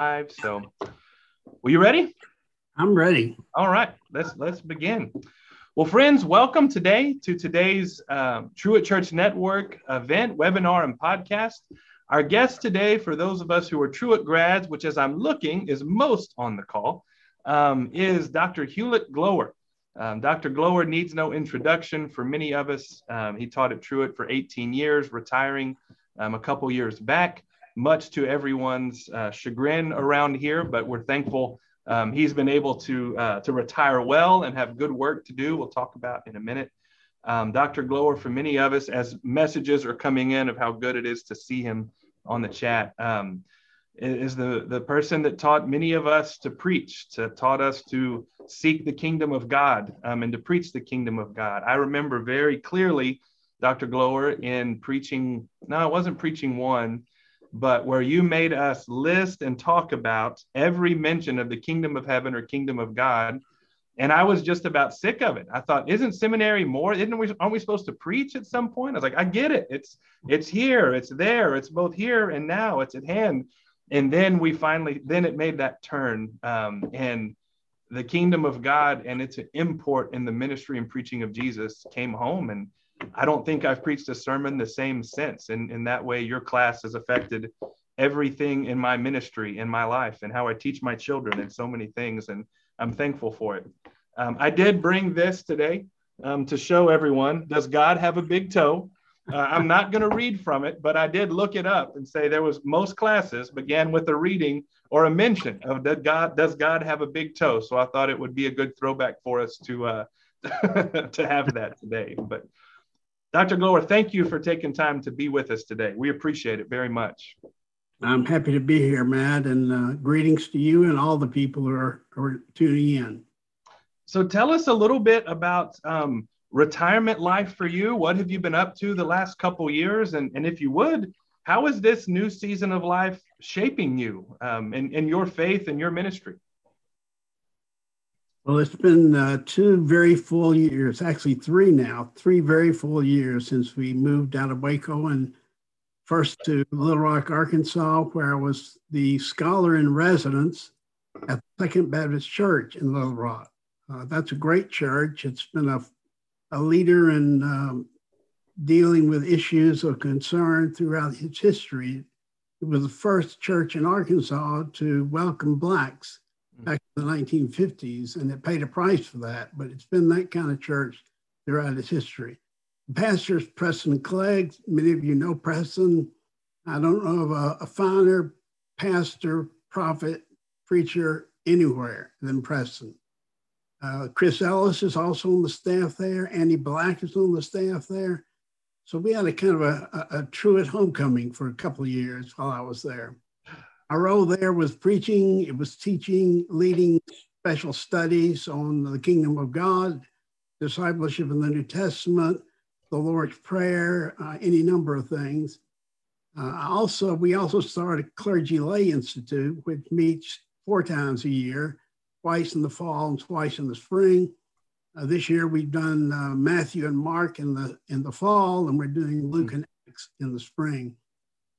live. So, well, you ready? I'm ready. All right, let's let's begin. Well, friends, welcome today to today's um, Truett Church Network event, webinar, and podcast. Our guest today, for those of us who are Truett grads, which as I'm looking is most on the call, um, is Dr. Hulitt Gloer. Um, Dr. Gloer needs no introduction for many of us. Um, he taught at Truett for 18 years, retiring um, a couple years back much to everyone's uh, chagrin around here, but we're thankful um, he's been able to, uh, to retire well and have good work to do. We'll talk about in a minute. Um, Dr. Gloer, for many of us, as messages are coming in of how good it is to see him on the chat, um, is the, the person that taught many of us to preach, to taught us to seek the kingdom of God um, and to preach the kingdom of God. I remember very clearly, Dr. Gloer, in preaching, no, I wasn't preaching one, but where you made us list and talk about every mention of the kingdom of heaven or kingdom of God. And I was just about sick of it. I thought, isn't seminary more? Isn't we aren't we supposed to preach at some point? I was like, I get it. It's it's here, it's there, it's both here and now, it's at hand. And then we finally, then it made that turn. Um, and the kingdom of God and its import in the ministry and preaching of Jesus came home. And I don't think I've preached a sermon the same since. And in that way, your class has affected everything in my ministry, in my life, and how I teach my children, and so many things. And I'm thankful for it. Um, I did bring this today um, to show everyone Does God have a big toe? Uh, I'm not going to read from it, but I did look it up and say there was most classes began with a reading or a mention of that God does God have a big toe. So I thought it would be a good throwback for us to uh, to have that today. But Dr. Gloer, thank you for taking time to be with us today. We appreciate it very much. I'm happy to be here, Matt, and uh, greetings to you and all the people who are, who are tuning in. So, tell us a little bit about um, retirement life for you. What have you been up to the last couple years? And, and if you would, how is this new season of life shaping you um, in, in your faith and your ministry? Well, it's been uh, two very full years, actually three now, three very full years since we moved out of Waco and first to Little Rock, Arkansas, where I was the scholar in residence at Second Baptist Church in Little Rock. Uh, that's a great church. It's been a, a leader in um, dealing with issues of concern throughout its history. It was the first church in Arkansas to welcome Blacks back in the 1950s, and it paid a price for that. But it's been that kind of church throughout its history. The pastor Preston Clegg. Many of you know Preston. I don't know of a, a finer pastor, prophet, preacher anywhere than Preston. Uh, Chris Ellis is also on the staff there. Andy Black is on the staff there. So we had a kind of a, a, a Truett homecoming for a couple of years while I was there. Our role there was preaching, it was teaching, leading special studies on the kingdom of God, discipleship in the New Testament, the Lord's Prayer, uh, any number of things. Uh, also, we also started a Clergy Lay Institute, which meets four times a year, twice in the fall and twice in the spring. Uh, this year we've done uh, Matthew and Mark in the in the fall, and we're doing Luke and Acts in the spring.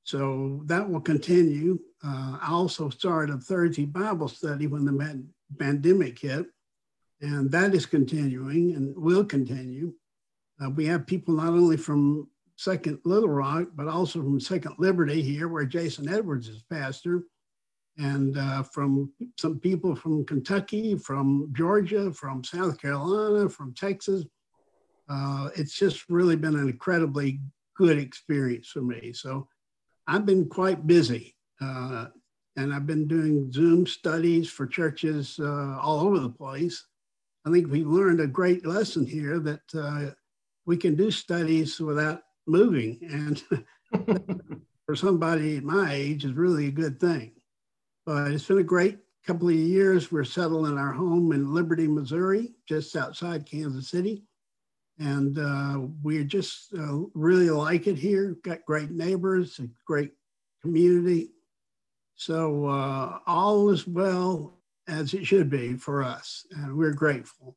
So that will continue. Uh, I also started a Thursday Bible study when the pandemic hit, and that is continuing and will continue. Uh, we have people not only from Second Little Rock, but also from Second Liberty here, where Jason Edwards is pastor, and uh, from some people from Kentucky, from Georgia, from South Carolina, from Texas. Uh, it's just really been an incredibly good experience for me. So I've been quite busy. Uh, and I've been doing Zoom studies for churches uh, all over the place. I think we learned a great lesson here that uh, we can do studies without moving. And for somebody my age is really a good thing. But it's been a great couple of years. We're settled in our home in Liberty, Missouri, just outside Kansas City. And uh, we just uh, really like it here. Got great neighbors, a great community. So uh, all is well as it should be for us, and we're grateful.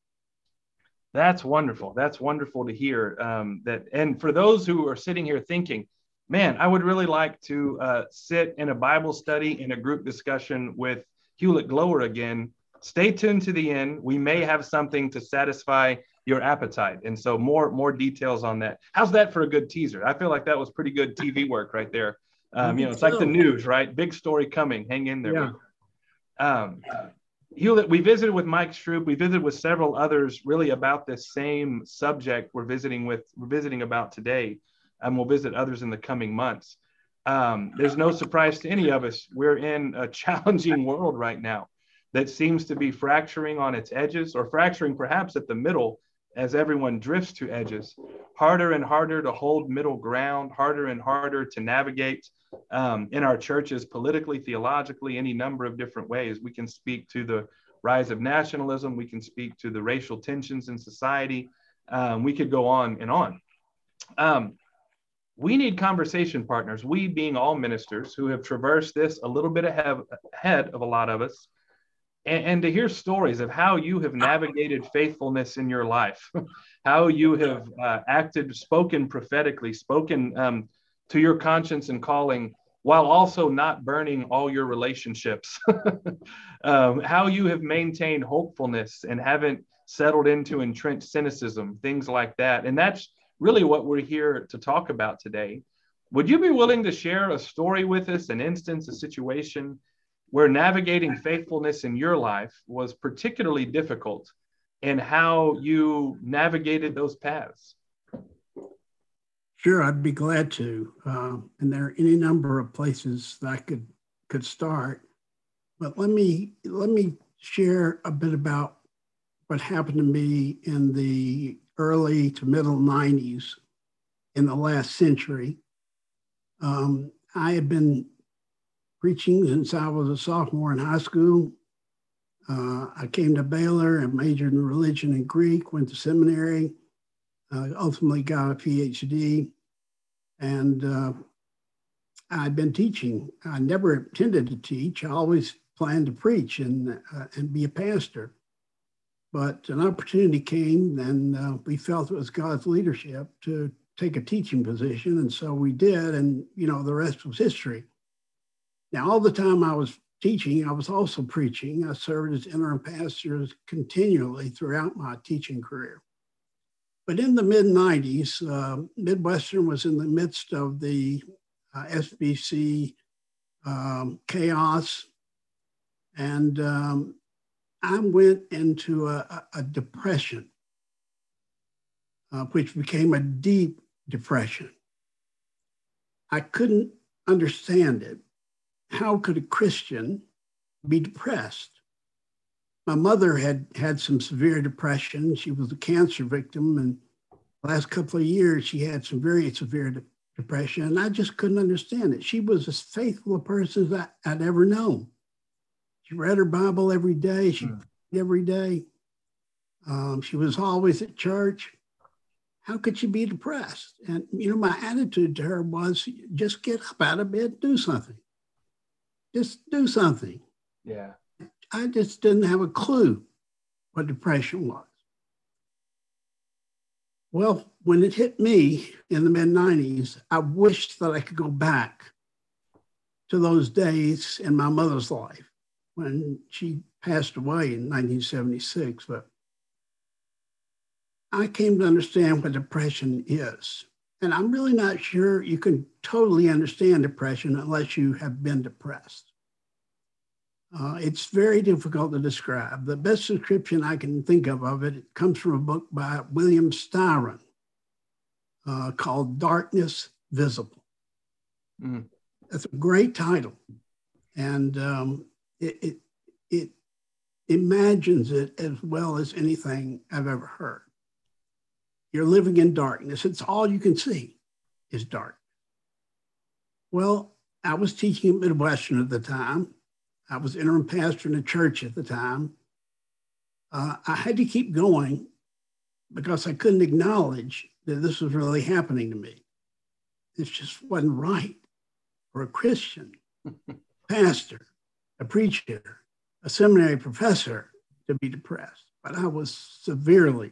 That's wonderful. That's wonderful to hear. Um, that, and for those who are sitting here thinking, man, I would really like to uh, sit in a Bible study in a group discussion with Hulitt Gloer again. Stay tuned to the end. We may have something to satisfy your appetite. And so more more details on that. How's that for a good teaser? I feel like that was pretty good TV work right there. Um, you know, it's like the news, right? Big story coming. Hang in there. Yeah. Um, Hulitt, we visited with Mike Stroope. We visited with several others, really about this same subject. We're visiting with. We're visiting about today, and we'll visit others in the coming months. Um, there's no surprise to any of us. We're in a challenging world right now that seems to be fracturing on its edges, or fracturing perhaps at the middle as everyone drifts to edges, harder and harder to hold middle ground, harder and harder to navigate um, in our churches politically, theologically, any number of different ways. We can speak to the rise of nationalism, we can speak to the racial tensions in society. Um, we could go on and on. Um, we need conversation partners, we being all ministers who have traversed this a little bit ahead of a lot of us and, and to hear stories of how you have navigated faithfulness in your life, how you have uh, acted, spoken prophetically, spoken um, to your conscience and calling while also not burning all your relationships, um, how you have maintained hopefulness and haven't settled into entrenched cynicism, things like that. And that's really what we're here to talk about today. Would you be willing to share a story with us, an instance, a situation where navigating faithfulness in your life was particularly difficult and how you navigated those paths. Sure, I'd be glad to. Uh, and there are any number of places that I could could start. But let me let me share a bit about what happened to me in the early to middle 90s in the last century. Um, I had been preaching since I was a sophomore in high school. Uh, I came to Baylor and majored in religion and Greek, went to seminary, uh, ultimately got a PhD. And uh, I'd been teaching. I never intended to teach. I always planned to preach and, uh, and be a pastor. But an opportunity came, and uh, we felt it was God's leadership to take a teaching position. And so we did. And, you know, the rest was history. Now, all the time I was teaching, I was also preaching. I served as interim pastor continually throughout my teaching career. But in the mid 90s, uh, Midwestern was in the midst of the uh, SBC um, chaos. And um, I went into a, a depression, uh, which became a deep depression. I couldn't understand it how could a Christian be depressed? My mother had had some severe depression. She was a cancer victim, and last couple of years she had some very severe de- depression, and I just couldn't understand it. She was as faithful a person as I, would ever known. She read her Bible every day. She mm. every day. Um, she was always at church. How could she be depressed? And you know, my attitude to her was, just get up out of bed, do something just do something. Yeah. I just didn't have a clue what depression was. Well, when it hit me in the mid 90s, I wished that I could go back to those days in my mother's life when she passed away in 1976. But I came to understand what depression is. And I'm really not sure you can totally understand depression unless you have been depressed. Uh, it's very difficult to describe. The best description I can think of of it, it comes from a book by William Styron uh, called Darkness Visible. Mm. That's a great title. And um, it, it, it imagines it as well as anything I've ever heard. You're living in darkness. It's all you can see is dark. Well, I was teaching at Midwestern at the time. I was interim pastor in a church at the time. Uh, I had to keep going because I couldn't acknowledge that this was really happening to me. It just wasn't right for a Christian pastor, a preacher, a seminary professor to be depressed. But I was severely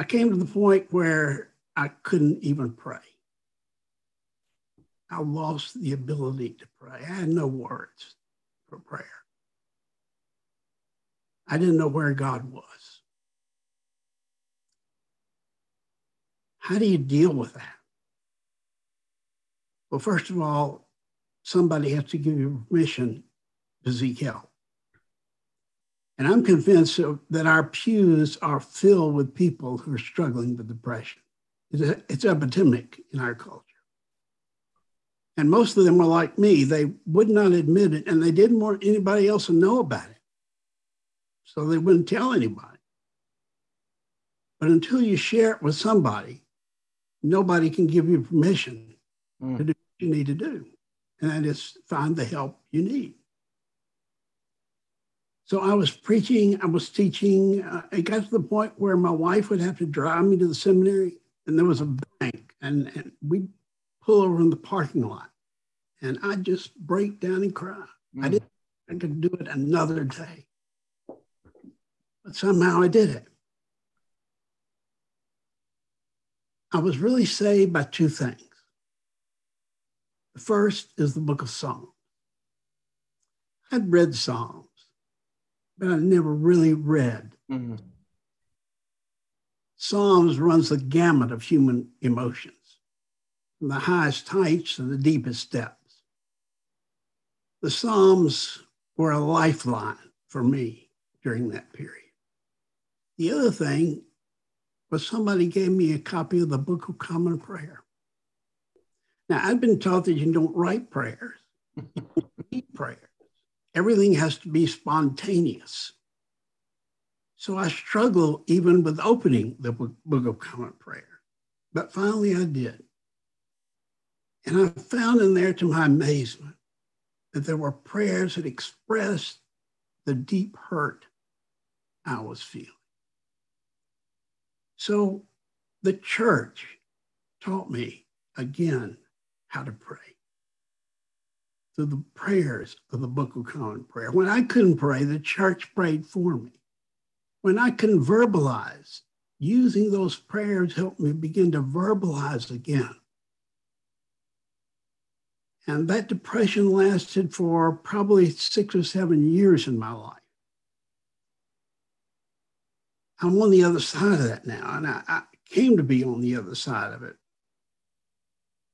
I came to the point where I couldn't even pray. I lost the ability to pray. I had no words for prayer. I didn't know where God was. How do you deal with that? Well, first of all, somebody has to give you permission to seek help. And I'm convinced that our pews are filled with people who are struggling with depression. It's, it's epidemic in our culture. And most of them were like me. They would not admit it and they didn't want anybody else to know about it. So they wouldn't tell anybody. But until you share it with somebody, nobody can give you permission mm. to do what you need to do. And that is find the help you need. So I was preaching, I was teaching. Uh, it got to the point where my wife would have to drive me to the seminary, and there was a bank, and, and we'd pull over in the parking lot, and I'd just break down and cry. Mm. I didn't I could do it another day. But somehow I did it. I was really saved by two things. The first is the book of Psalms. I'd read Psalms, but I never really read. Mm-hmm. Psalms runs the gamut of human emotions, from the highest heights to the deepest depths. The Psalms were a lifeline for me during that period. The other thing was somebody gave me a copy of the Book of Common Prayer. Now, I've been taught that you don't write prayers, you read prayers. Everything has to be spontaneous. So I struggle even with opening the Book of Common Prayer. But finally I did. And I found in there, to my amazement, that there were prayers that expressed the deep hurt I was feeling. So the church taught me again how to pray through the prayers of the Book of Common Prayer. When I couldn't pray, the church prayed for me. When I couldn't verbalize, using those prayers helped me begin to verbalize again. And that depression lasted for probably six or seven years in my life. I'm on the other side of that now, and I, I came to be on the other side of it.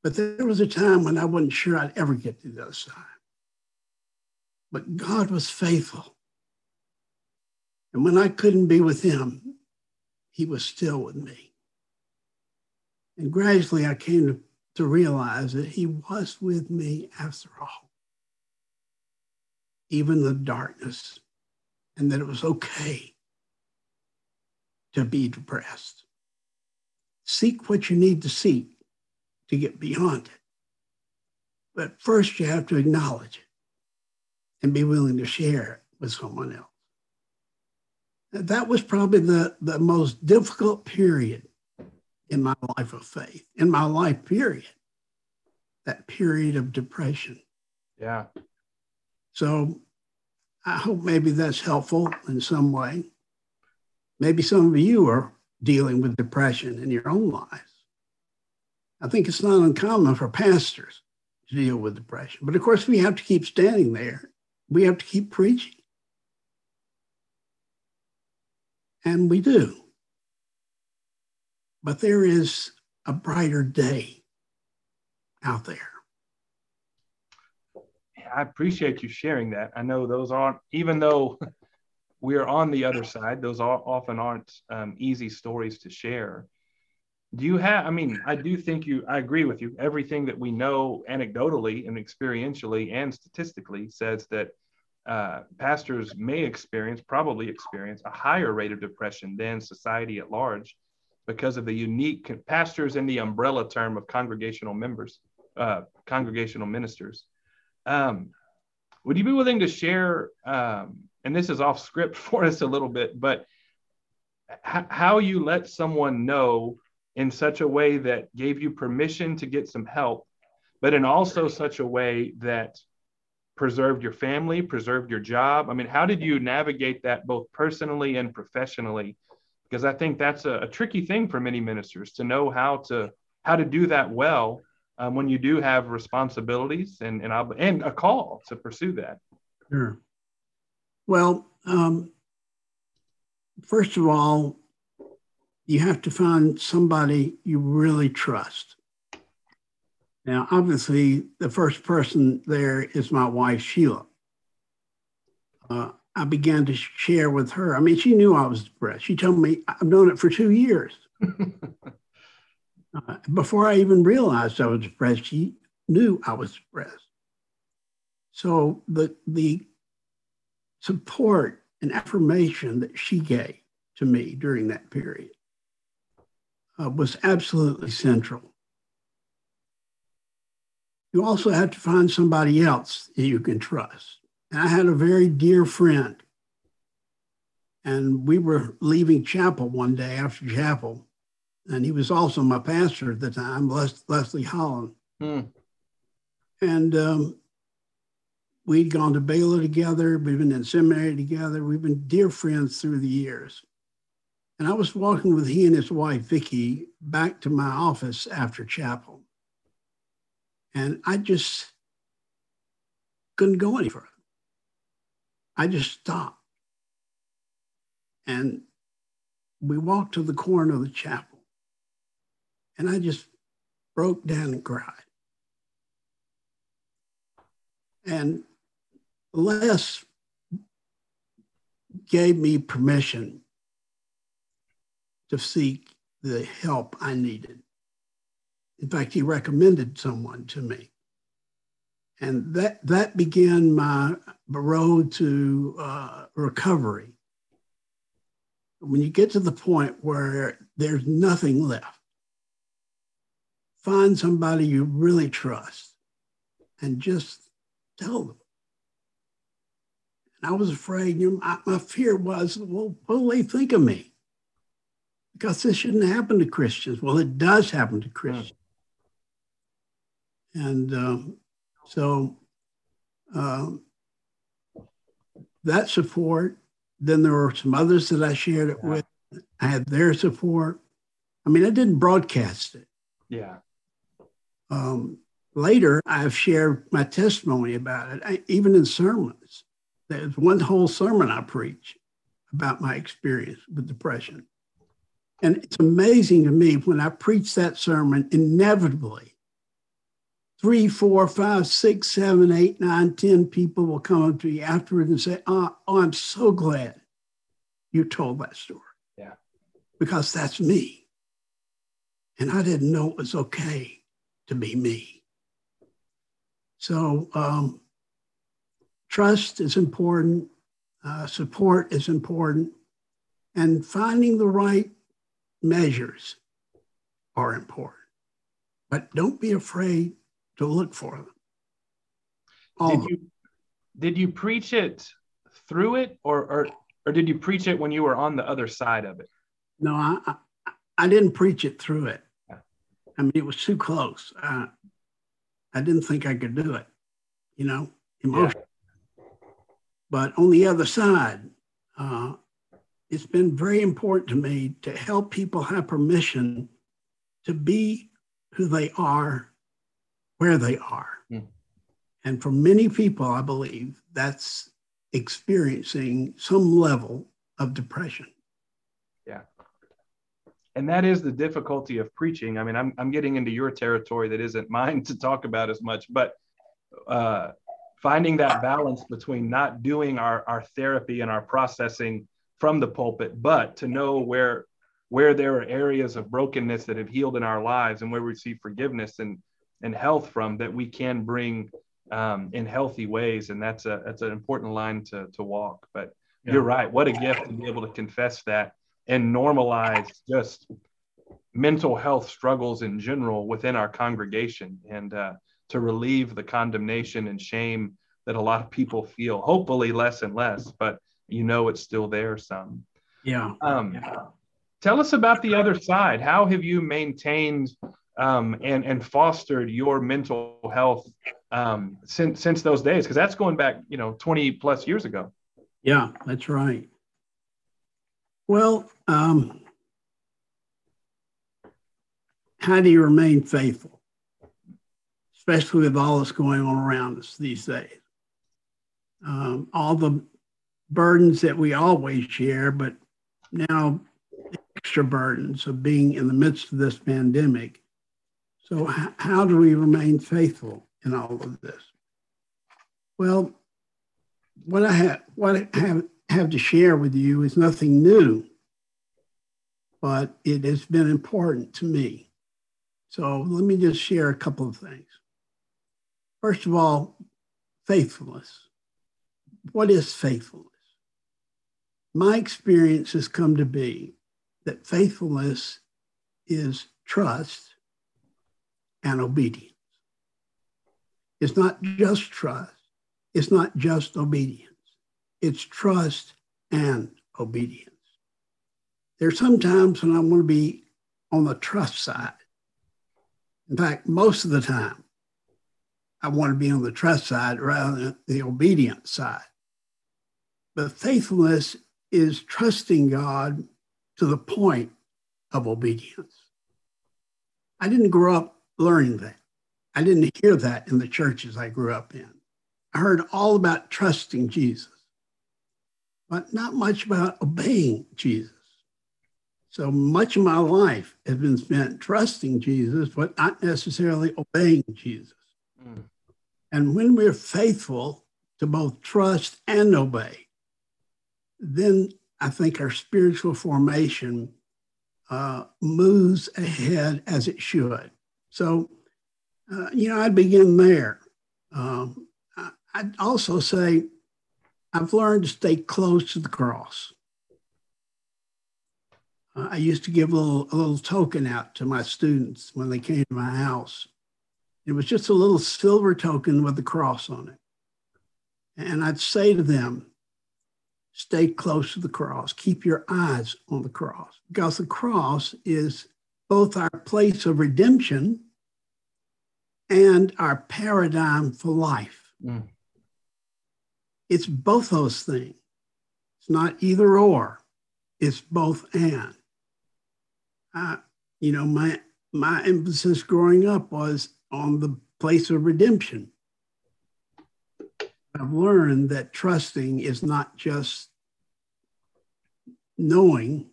But there was a time when I wasn't sure I'd ever get to the other side. But God was faithful. And when I couldn't be with Him, He was still with me. And gradually I came to, to realize that He was with me after all, even the darkness, and that it was okay to be depressed. Seek what you need to seek to get beyond it. But first, you have to acknowledge it and be willing to share it with someone else. And that was probably the, the most difficult period in my life of faith, in my life period, that period of depression. Yeah. So I hope maybe that's helpful in some way. Maybe some of you are dealing with depression in your own lives. I think it's not uncommon for pastors to deal with depression. But of course, we have to keep standing there. We have to keep preaching. And we do. But there is a brighter day out there. I appreciate you sharing that. I know those aren't, even though we are on the other side. Those are, often aren't um, easy stories to share. Do you have, I mean, I do think you, I agree with you. Everything that we know anecdotally and experientially and statistically says that uh, pastors may experience, probably experience, a higher rate of depression than society at large because of the unique pastors in the umbrella term of congregational members, uh, congregational ministers. Um, would you be willing to share um, and this is off script for us a little bit, but h- how you let someone know in such a way that gave you permission to get some help, but in also such a way that preserved your family, preserved your job? I mean, how did you navigate that both personally and professionally because I think that's a, a, tricky thing for many ministers to know how to how to do that well um, when you do have responsibilities and and, and a call to pursue that. Sure. Well, um, first of all, you have to find somebody you really trust. Now, obviously, the first person there is my wife, Sheila. Uh, I began to share with her. I mean, she knew I was depressed. She told me, I've known it for two years. uh, before I even realized I was depressed, she knew I was depressed. So the, the support and affirmation that she gave to me during that period uh, was absolutely central. You also have to find somebody else that you can trust. And I had a very dear friend. And we were leaving chapel one day after chapel. And he was also my pastor at the time, Les- Leslie Holland. Hmm. And um, we'd gone to Baylor together. We've been in seminary together. We've been dear friends through the years. And I was walking with he and his wife, Vicki, back to my office after chapel. And I just couldn't go any further. I just stopped. And we walked to the corner of the chapel. And I just broke down and cried. And Les gave me permission to seek the help I needed. In fact, he recommended someone to me. And that, that began my road to uh, recovery. When you get to the point where there's nothing left, find somebody you really trust and just tell them. And I was afraid, you know, my, my fear was, well, what will they think of me? Because this shouldn't happen to Christians. Well, it does happen to Christians. And um, so um, that support, then there were some others that I shared it with. I had their support. I mean, I didn't broadcast it. Yeah. Um, later, I've shared my testimony about it, I, even in sermons. There's one whole sermon I preach about my experience with depression. And it's amazing to me when I preach that sermon, inevitably, three, four, five, six, seven, eight, nine, ten people will come up to you afterwards and say, oh, oh I'm so glad you told that story. Yeah. Because that's me. And I didn't know it was okay to be me. So, um, trust is important, uh, support is important, and finding the right measures are important, but don't be afraid to look for them. All did you did you preach it through it, or or or did you preach it when you were on the other side of it? No, I I, I didn't preach it through it. I mean, it was too close. Uh, I didn't think I could do it. You know, emotion. Yeah. But on the other side, uh, it's been very important to me to help people have permission to be who they are, where they are. Mm. And for many people, I believe that's experiencing some level of depression. Yeah. And that is the difficulty of preaching. I mean, I'm, I'm getting into your territory that isn't mine to talk about as much, but uh, finding that balance between not doing our, our therapy and our processing from the pulpit, but to know where where there are areas of brokenness that have healed in our lives and where we receive forgiveness and and health from that we can bring um, in healthy ways. And that's a that's an important line to to walk. But yeah. you're right. What a gift to be able to confess that and normalize just mental health struggles in general within our congregation and uh, to relieve the condemnation and shame that a lot of people feel hopefully less and less but you know it's still there some. Yeah. Um, yeah. Tell us about the other side. How have you maintained um, and and fostered your mental health um, since since those days? Because that's going back, you know, twenty plus years ago. Yeah, that's right. Well, um, how do you remain faithful, especially with all that's going on around us these days? Um, all the burdens that we always share, but now extra burdens of being in the midst of this pandemic. So, how do we remain faithful in all of this? Well, what I have, what I have, have to share with you is nothing new, but it has been important to me. So let me just share a couple of things. First of all, faithfulness. What is faithfulness? My experience has come to be that faithfulness is trust and obedience. It's not just trust, it's not just obedience, it's trust and obedience. There are some times when I want to be on the trust side. In fact, most of the time, I want to be on the trust side rather than the obedience side. But faithfulness is trusting God to the point of obedience. I didn't grow up learning that. I didn't hear that in the churches I grew up in. I heard all about trusting Jesus, but not much about obeying Jesus. So much of my life has been spent trusting Jesus, but not necessarily obeying Jesus. Mm. And when we're faithful to both trust and obey, then I think our spiritual formation uh, moves ahead as it should. So, uh, you know, I'd begin there. Um, I'd also say I've learned to stay close to the cross. Uh, I used to give a little, a little token out to my students when they came to my house. It was just a little silver token with the cross on it. And I'd say to them, stay close to the cross. Keep your eyes on the cross because the cross is both our place of redemption and our paradigm for life. Mm. It's both those things. It's not either or, it's both and. I, you know, my my emphasis growing up was on the place of redemption. I've learned that trusting is not just knowing,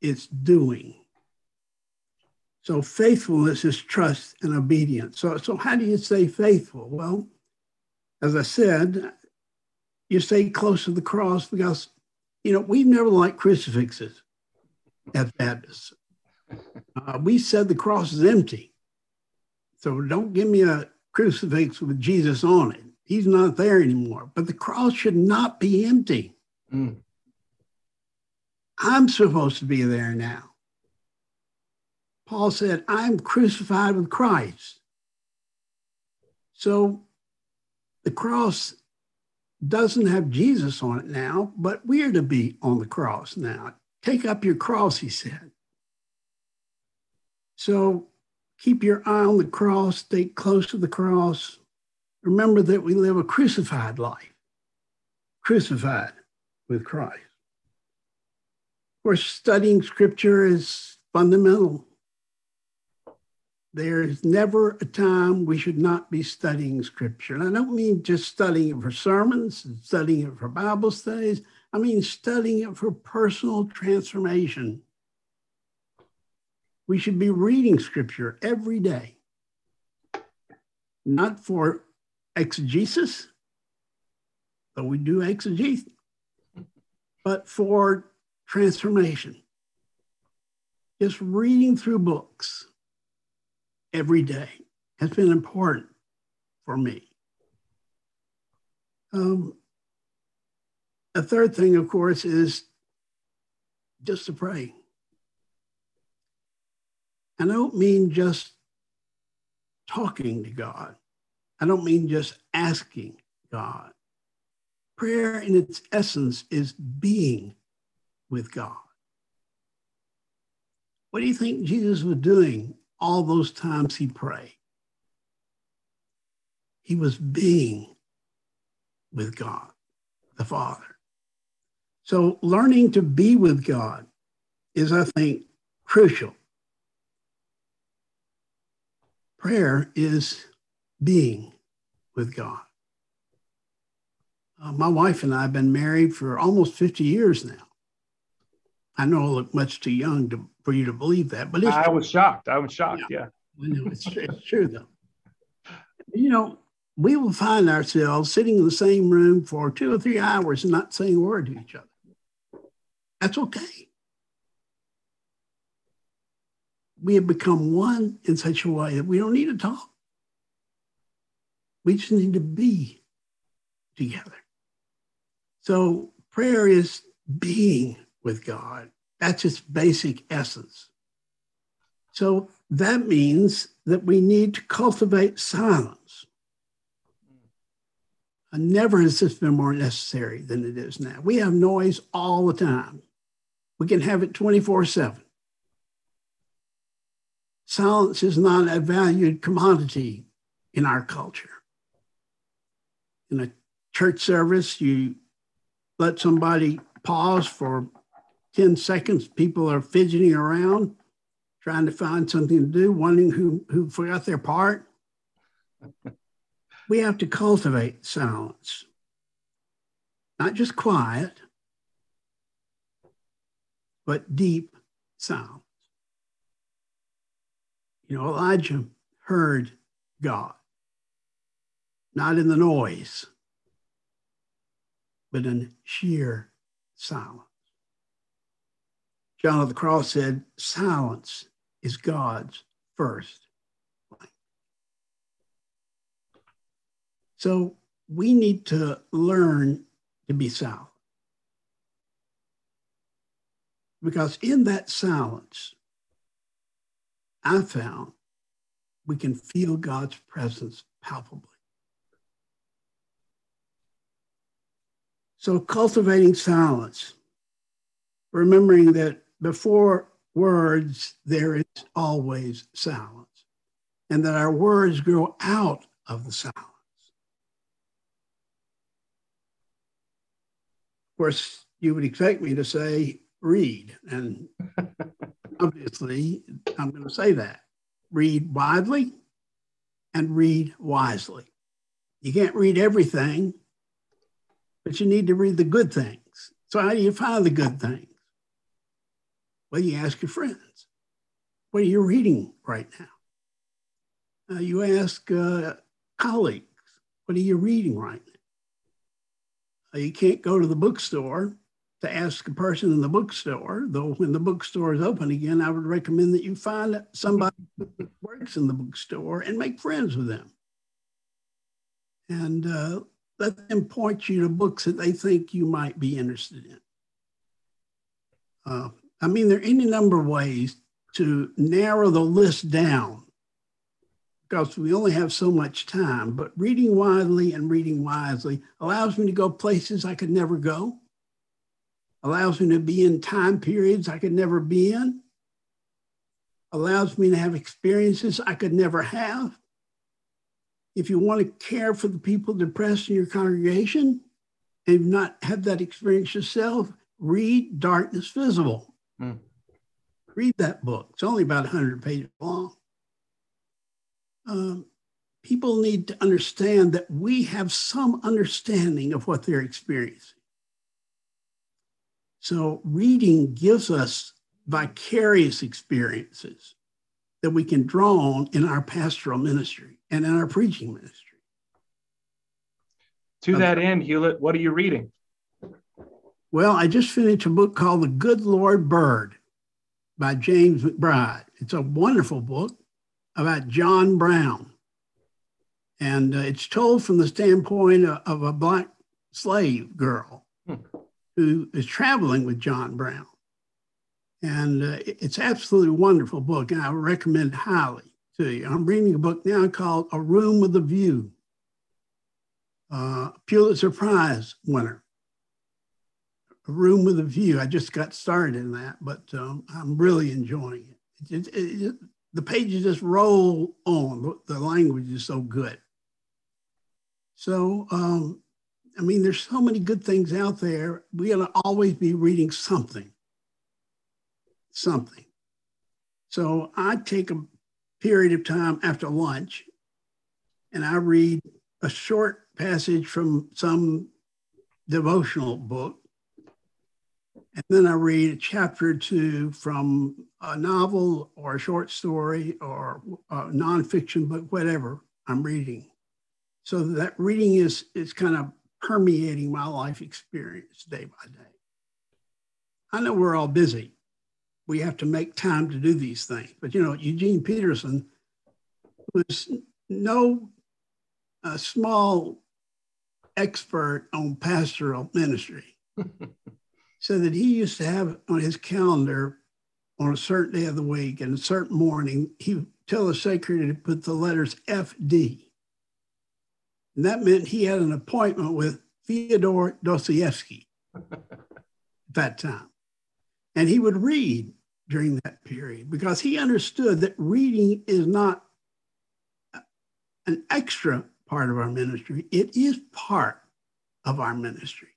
it's doing. So faithfulness is trust and obedience. So, so how do you stay faithful? Well, as I said, you stay close to the cross because, you know, we've never liked crucifixes as Baptists. Uh, we said the cross is empty. So don't give me a crucifix with Jesus on it. He's not there anymore. But the cross should not be empty. Mm. I'm supposed to be there now. Paul said, I'm crucified with Christ. So the cross doesn't have Jesus on it now, but we're to be on the cross now. Take up your cross, he said. So keep your eye on the cross, stay close to the cross. Remember that we live a crucified life, crucified with Christ. Of course, studying scripture is fundamental. There is never a time we should not be studying scripture. And I don't mean just studying it for sermons, studying it for Bible studies. I mean studying it for personal transformation. We should be reading scripture every day, not for exegesis, though we do exegesis, but for transformation. Just reading through books every day has been important for me. Um, a third thing, of course, is just to pray. And I don't mean just talking to God. I don't mean just asking God. Prayer in its essence is being with God. What do you think Jesus was doing all those times he prayed? He was being with God, the Father. So, learning to be with God is, I think, crucial. Prayer is being with God. Uh, my wife and I have been married for almost 50 years now. I know I look much too young to, for you to believe that, but I was shocked. I was shocked. Yeah. yeah. I know it's, it's true, though. You know, we will find ourselves sitting in the same room for two or three hours and not saying a word to each other. That's okay. We have become one in such a way that we don't need to talk. We just need to be together. So prayer is being with God. That's its basic essence. So that means that we need to cultivate silence. And never has this been more necessary than it is now. We have noise all the time. We can have it 24 7. Silence is not a valued commodity in our culture. In a church service, you let somebody pause for 10 seconds. People are fidgeting around, trying to find something to do, wondering who, who forgot their part. we have to cultivate silence, not just quiet, but deep silence. You know, Elijah heard God, not in the noise, but in sheer silence. John of the Cross said, Silence is God's first language. So we need to learn to be silent. Because in that silence, I found we can feel God's presence palpably. So, cultivating silence, remembering that before words, there is always silence, and that our words grow out of the silence. Of course, you would expect me to say, read. And obviously, I'm going to say that. Read widely and read wisely. You can't read everything, but you need to read the good things. So, how do you find the good things? Well, you ask your friends, what are you reading right now? Uh, you ask uh, colleagues, what are you reading right now? Uh, you can't go to the bookstore to ask a person in the bookstore, though when the bookstore is open again, I would recommend that you find somebody who works in the bookstore and make friends with them. And uh, let them point you to books that they think you might be interested in. Uh, I mean, there are any number of ways to narrow the list down because we only have so much time. But reading widely and reading wisely allows me to go places I could never go, allows me to be in time periods I could never be in, allows me to have experiences I could never have if you want to care for the people depressed in your congregation and you've not have that experience yourself, read Darkness Visible. Mm. Read that book. It's only about 100 pages long. Um, people need to understand that we have some understanding of what they're experiencing. So, reading gives us vicarious experiences that we can draw on in our pastoral ministry and in our preaching ministry. To that end, Hulitt, what are you reading? Well, I just finished a book called The Good Lord Bird by James McBride. It's a wonderful book about John Brown. And uh, it's told from the standpoint of, of a Black slave girl hmm. who is traveling with John Brown. And uh, it's absolutely wonderful book, and I recommend highly to you. I'm reading a book now called A Room with a View, uh, Pulitzer Prize winner. A Room with a View. I just got started in that, but um, I'm really enjoying it. It, it, it. The pages just roll on. The language is so good. So um, I mean, there's so many good things out there. We gotta always be reading something. Something. So I take a period of time after lunch and I read a short passage from some devotional book. And then I read a chapter or two from a novel or a short story or a nonfiction book, whatever I'm reading. So that reading is, is kind of permeating my life experience day by day. I know we're all busy. We have to make time to do these things. But you know, Eugene Peterson was no uh, small expert on pastoral ministry. so that he used to have on his calendar on a certain day of the week and a certain morning, he would tell the secretary to put the letters FD. And that meant he had an appointment with Fyodor Dostoevsky at that time. And he would read during that period because he understood that reading is not an extra part of our ministry, it is part of our ministry.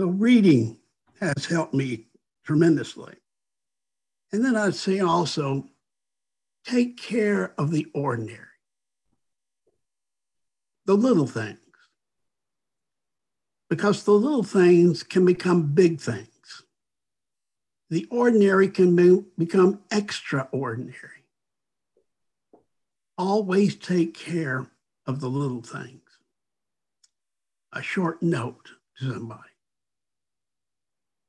So, reading has helped me tremendously. And then I'd say also take care of the ordinary, the little things, because the little things can become big things. The ordinary can be, become extraordinary always take care of the little things. A short note to somebody.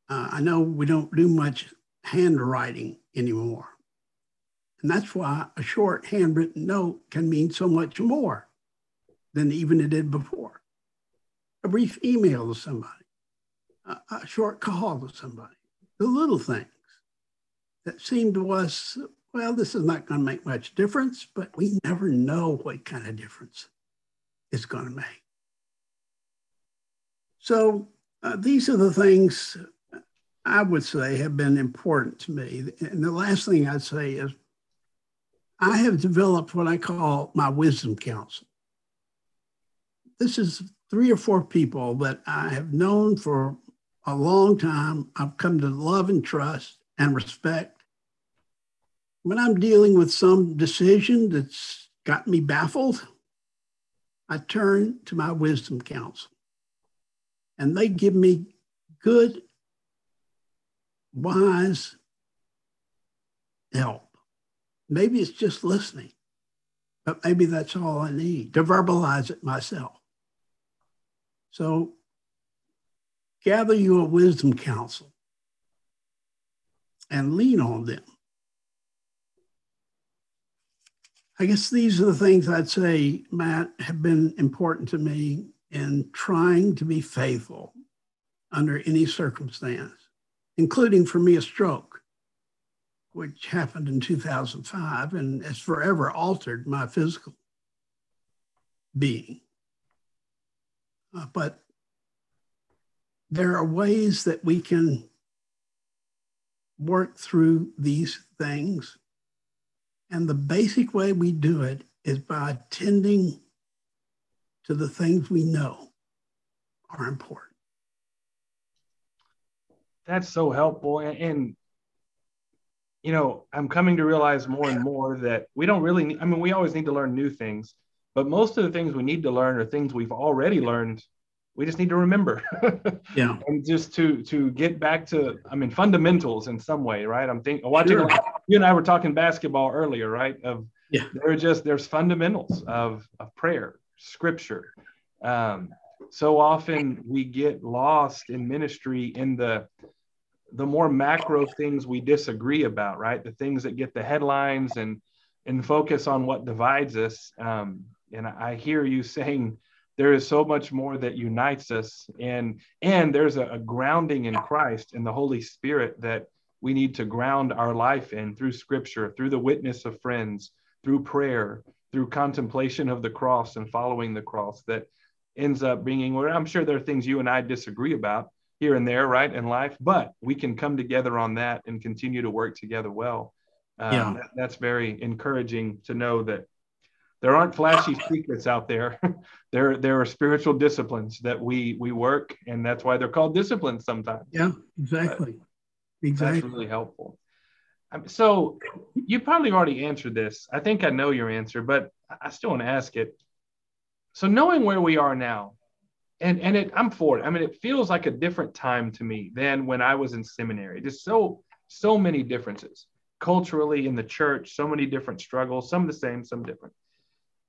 Uh, I know we don't do much handwriting anymore. And that's why a short handwritten note can mean so much more than even it did before. A brief email to somebody, a, a short call to somebody, the little things that seem to us well, this is not going to make much difference, but we never know what kind of difference it's going to make. So uh, these are the things I would say have been important to me. And the last thing I'd say is I have developed what I call my wisdom council. This is three or four people that I have known for a long time. I've come to love and trust and respect when I'm dealing with some decision that's got me baffled, I turn to my wisdom council and they give me good, wise help. Maybe it's just listening, but maybe that's all I need to verbalize it myself. So gather your wisdom council and lean on them. I guess these are the things I'd say, Matt, have been important to me in trying to be faithful under any circumstance, including for me a stroke, which happened in 2005 and has forever altered my physical being. Uh, but there are ways that we can work through these things and the basic way we do it is by attending to the things we know are important. That's so helpful. And, and, you know, I'm coming to realize more and more that we don't really need, I mean, we always need to learn new things, but most of the things we need to learn are things we've already learned we just need to remember. Yeah. And just to to get back to i mean fundamentals in some way right? I'm thinking watching sure. you and i were talking basketball earlier right? Of yeah. there just there's fundamentals of, of prayer scripture. Um, so often we get lost in ministry in the the more macro things we disagree about right? The things that get the headlines and and focus on what divides us. Um, and i hear you saying there is so much more that unites us and and there's a, a, grounding in christ and the holy spirit that we need to ground our life in through scripture through the witness of friends through prayer through contemplation of the cross and following the cross that ends up bringing where i'm sure there are things you and i disagree about here and there right in life but we can come together on that and continue to work together well um, yeah. That, that's very encouraging to know that there aren't flashy secrets out there. there there are spiritual disciplines that we we work, and that's why they're called disciplines sometimes. Yeah, exactly. But exactly. That's really helpful. Um, so you probably already answered this. I think I know your answer, but I still want to ask it. So knowing where we are now, and and it, I'm for it. I mean, it feels like a different time to me than when I was in seminary. Just so so many differences culturally in the church. So many different struggles. Some the same, some different.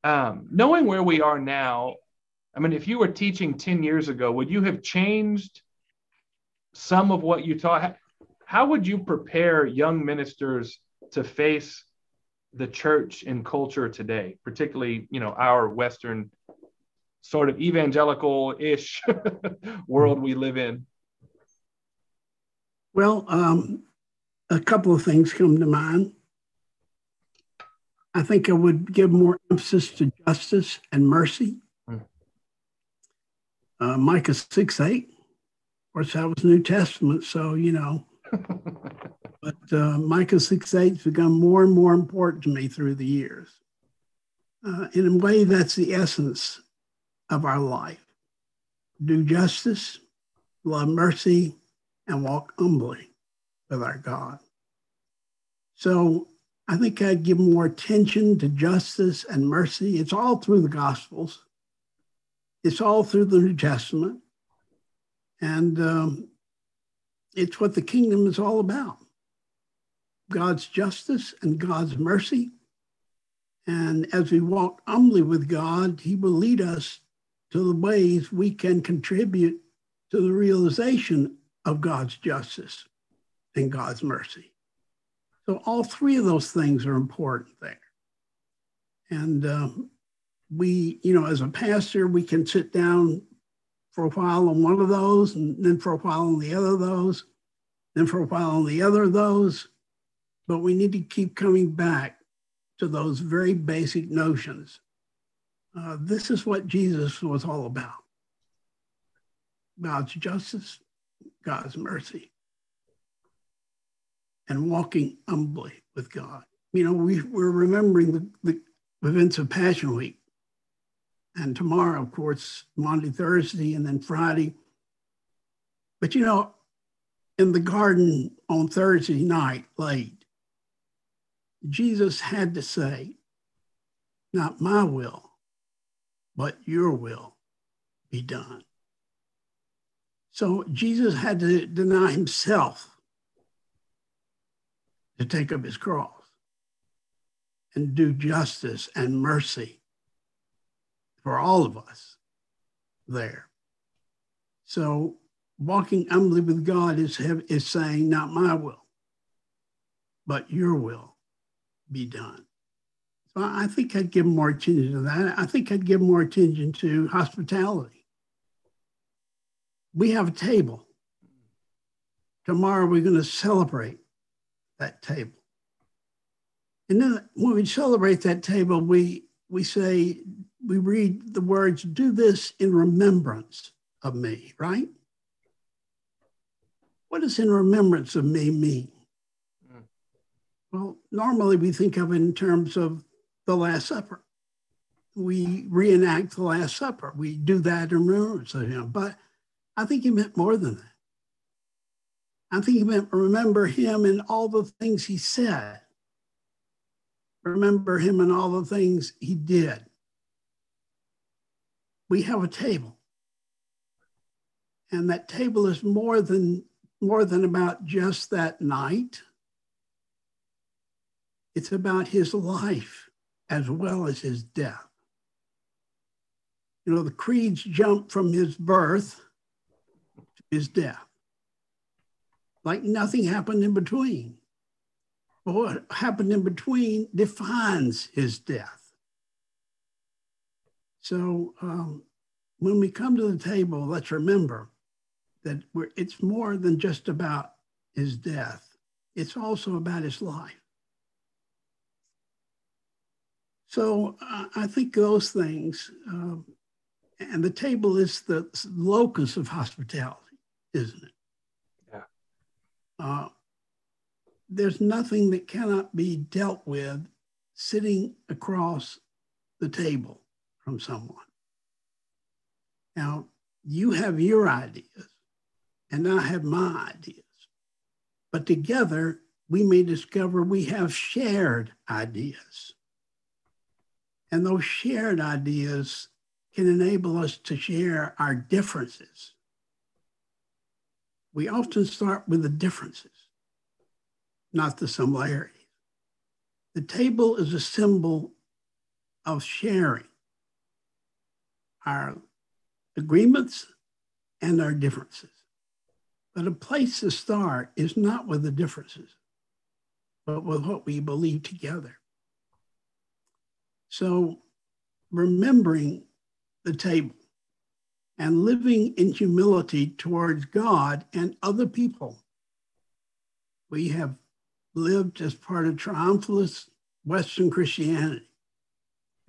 Um, knowing where we are now, I mean, if you were teaching ten years ago, would you have changed some of what you taught? How would you prepare young ministers to face the church and culture today, particularly you know our Western sort of evangelical-ish world we live in? Well, um, a couple of things come to mind. I think I would give more emphasis to justice and mercy. Hmm. Uh, Micah 6 8. Of course, that was New Testament, so, you know. but uh, Micah 6 8 has become more and more important to me through the years. Uh, in a way, that's the essence of our life. Do justice, love mercy, and walk humbly with our God. So I think I'd give more attention to justice and mercy. It's all through the Gospels, it's all through the New Testament. And um, it's what the kingdom is all about God's justice and God's mercy. And as we walk humbly with God, He will lead us to the ways we can contribute to the realization of God's justice and God's mercy. So, all three of those things are important there. And um, we, you know, as a pastor, we can sit down for a while on one of those, and then for a while on the other of those, then for a while on the other of those. But we need to keep coming back to those very basic notions uh, this is what Jesus was all about God's justice, God's mercy, and walking humbly with God. You know, we, we're remembering the, the events of Passion Week. And tomorrow, of course, Monday, Thursday, and then Friday. But you know, in the garden on Thursday night, late, Jesus had to say, Not my will, but your will be done. So Jesus had to deny himself to take up his cross and do justice and mercy for all of us there. So walking humbly with God is, is saying, not my will, but your will be done. So I think I'd give more attention to that. I think I'd give more attention to hospitality. We have a table. Tomorrow we're going to celebrate that table. And then when we celebrate that table, we we say, we read the words, do this in remembrance of me, right? What does in remembrance of me mean? Mm. Well, normally we think of it in terms of the Last Supper. We reenact the Last Supper. We do that in remembrance of him. But I think he meant more than that. I think he remember him and all the things he said. Remember him and all the things he did. We have a table. And that table is more than more than about just that night. It's about his life as well as his death. You know, the creeds jump from his birth to his death, like nothing happened in between. But what happened in between defines his death. So um, when we come to the table, let's remember that it's more than just about his death, it's also about his life. So I think those things, um, and the table is the locus of hospitality, isn't it? Uh, there's nothing that cannot be dealt with sitting across the table from someone. Now, you have your ideas, and I have my ideas. But together, we may discover we have shared ideas. And those shared ideas can enable us to share our differences. We often start with the differences, not the similarities. The table is a symbol of sharing our agreements and our differences. But a place to start is not with the differences, but with what we believe together. So remembering the table and living in humility towards God and other people. We have lived as part of triumphalist Western Christianity,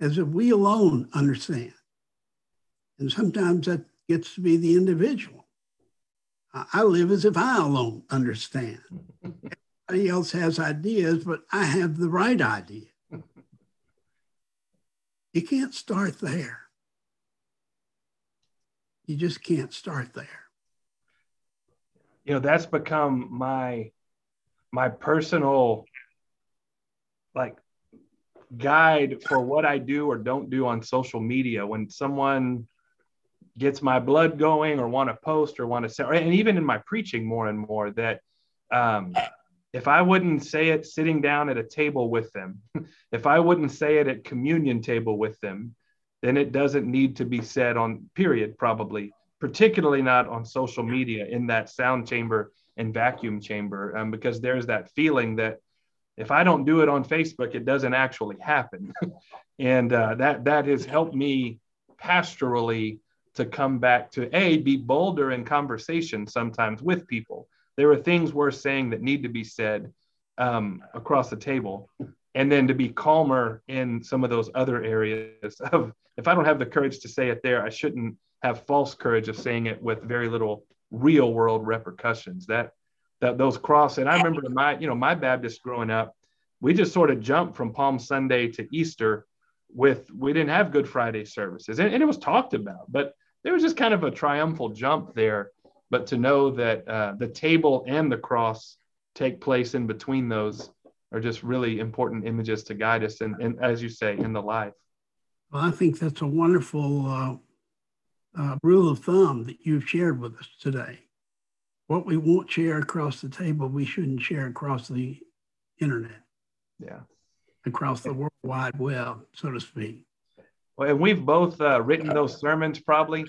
as if we alone understand. And sometimes that gets to be the individual. I live as if I alone understand. Everybody else has ideas, but I have the right idea. You can't start there. You just can't start there. You know, that's become my my personal like guide for what I do or don't do on social media. When someone gets my blood going or want to post or want to say, and even in my preaching more and more that um, if I wouldn't say it sitting down at a table with them, if I wouldn't say it at communion table with them, then it doesn't need to be said on period, probably, particularly not on social media in that sound chamber and vacuum chamber, um, because there's that feeling that if I don't do it on Facebook, it doesn't actually happen. and uh, that that has helped me pastorally to come back to a be bolder in conversation sometimes with people. There are things worth saying that need to be said um, across the table, and then to be calmer in some of those other areas of if I don't have the courage to say it there, I shouldn't have false courage of saying it with very little real world repercussions. That that those cross and I remember my you know my Baptist growing up, we just sort of jumped from Palm Sunday to Easter with we didn't have Good Friday services and, and it was talked about, but there was just kind of a triumphal jump there. But to know that uh, the table and the cross take place in between those are just really important images to guide us and, and as you say in the life. Well i think that's a wonderful uh, uh, rule of thumb that you've shared with us today. What we won't share across the table we shouldn't share across the internet. Yeah. Across the world wide web so to speak. Well, and we've both uh, written those sermons probably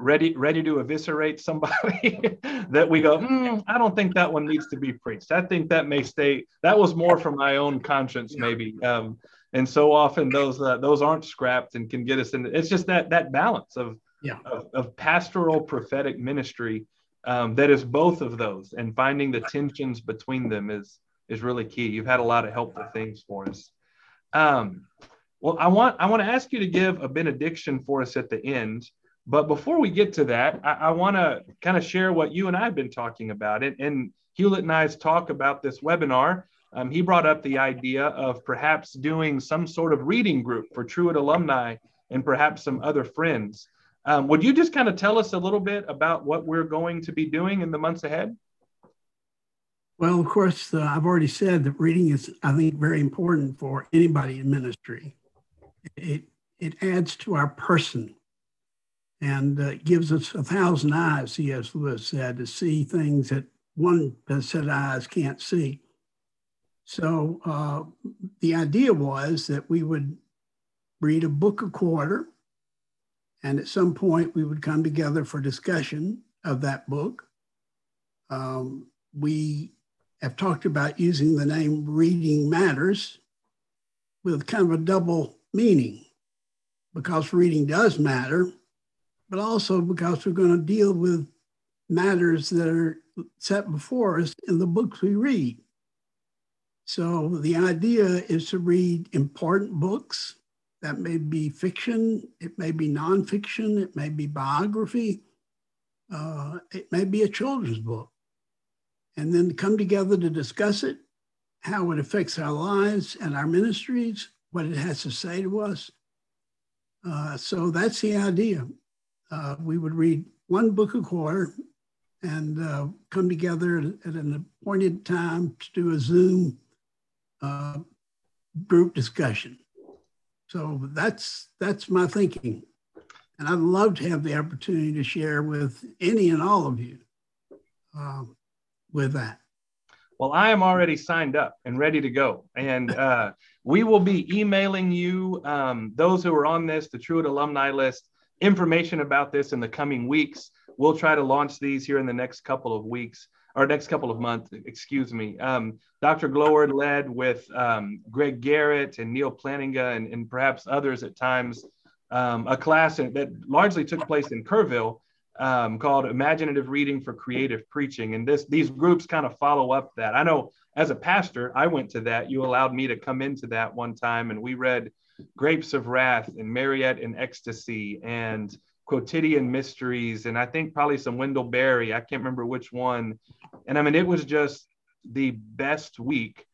ready ready to eviscerate somebody that we go mm, i don't think that one needs to be preached. I think that may stay that was more for my own conscience maybe. Um, and so often those uh, those aren't scrapped and can get us in it's just that that balance of yeah. of, of pastoral prophetic ministry um, that is both of those and finding the tensions between them is is really key. You've had a lot of helpful things for us. Um, well i want i want to ask you to give a benediction for us at the end but before we get to that, I, I want to kind of share what you and I have been talking about. And, and Hulitt and I's talk about this webinar, um, he brought up the idea of perhaps doing some sort of reading group for Truett alumni and perhaps some other friends. Um, would you just kind of tell us a little bit about what we're going to be doing in the months ahead? Well, of course, uh, I've already said that reading is, I think, very important for anybody in ministry. It, it adds to our person and uh, gives us a thousand eyes, C.S. Lewis said, to see things that one set of eyes can't see. So uh, the idea was that we would read a book a quarter, and at some point we would come together for discussion of that book. Um, we have talked about using the name Reading Matters with kind of a double meaning because reading does matter, but also because we're going to deal with matters that are set before us in the books we read. So the idea is to read important books. That may be fiction, it may be nonfiction, it may be biography, uh, it may be a children's book. And then come together to discuss it, how it affects our lives and our ministries, what it has to say to us, Uh, so that's the idea. Uh, we would read one book a quarter and uh, come together at, an appointed time to do a Zoom uh, group discussion. So that's that's my thinking, and I'd love to have the opportunity to share with any and all of you um, with that. Well, I am already signed up and ready to go, and uh, we will be emailing you um, those who are on this, the Truett alumni list, information about this in the coming weeks. We'll try to launch these here in the next couple of weeks or next couple of months, excuse me. Um, Dr. Gloer led with um, Greg Garrett and Neal Plantinga and, and perhaps others at times, um, a class that largely took place in Kerrville um, called Imaginative Reading for Creative Preaching. And this these groups kind of follow up that. I know as a pastor, I went to that. You allowed me to come into that one time, and we read Grapes of Wrath and Mariette in Ecstasy and Quotidian Mysteries, and I think probably some Wendell Berry. I can't remember which one. And I mean, it was just the best week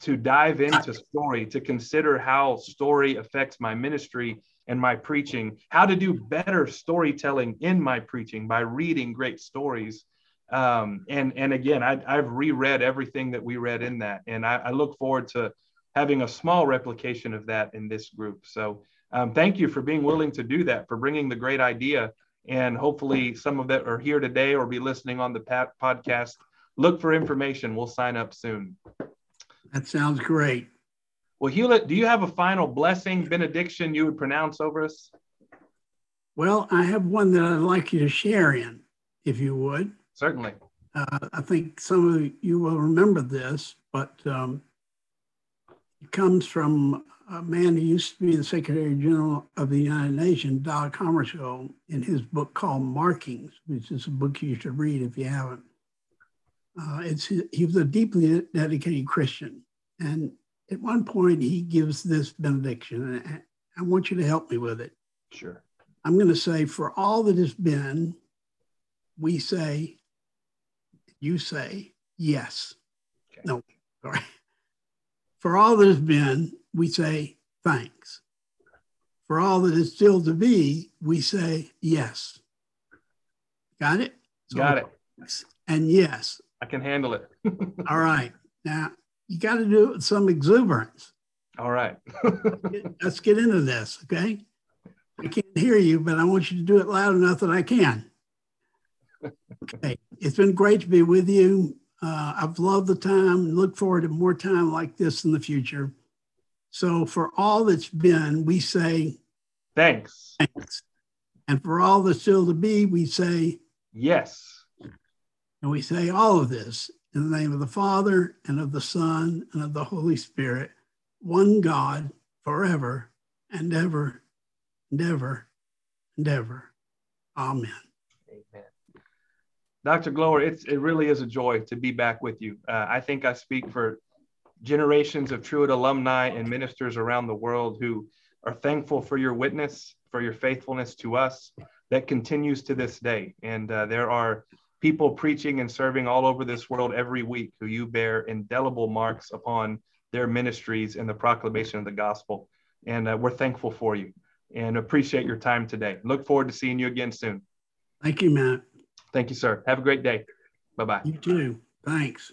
to dive into story, to consider how story affects my ministry and my preaching, how to do better storytelling in my preaching by reading great stories. Um, and and again, I, have reread everything that we read in that, and I, I, look forward to having a small replication of that in this group. So um, thank you for being willing to do that, for bringing the great idea, and hopefully some of that are here today or be listening on the podcast. Look for information. We'll sign up soon. That sounds great. Well, Hulitt, do you have a final blessing, benediction you would pronounce over us? Well, I have one that I'd like you to share in, if you would. Certainly. Uh, I think some of you will remember this, but um, it comes from a man who used to be the Secretary General of the United Nations, Dag Hammarskjöld, in his book called Markings, which is a book you should read if you haven't. Uh, it's he was a deeply dedicated Christian, and at one point he gives this benediction, and I want you to help me with it. Sure. I'm going to say, for all that has been, we say, you say, yes. Okay. No, sorry. For all that has been, we say, thanks. For all that is still to be, we say, yes. Got it? So, Got it. And yes. I can handle it. all right. Now, you got to do it with some exuberance. All right. Let's get into this, okay? I can't hear you, but I want you to do it loud enough that I can. Okay. It's been great to be with you. Uh, I've loved the time and look forward to more time like this in the future. So, for all that's been, we say thanks. Thanks. And for all that's still to be, we say yes. And we say all of this in the name of the Father and of the Son and of the Holy Spirit, one God forever and ever and ever and ever. Amen. Amen. Dr. Gloer, it's, it really is a joy to be back with you. Uh, I think I speak for generations of Truett alumni and ministers around the world who are thankful for your witness, for your faithfulness to us that continues to this day. And uh, there are people preaching and serving all over this world every week who you bear indelible marks upon their ministries and the proclamation of the gospel. And uh, we're thankful for you and appreciate your time today. Look forward to seeing you again soon. Thank you, Matt. Thank you, sir. Have a great day. Bye bye. You too. Thanks.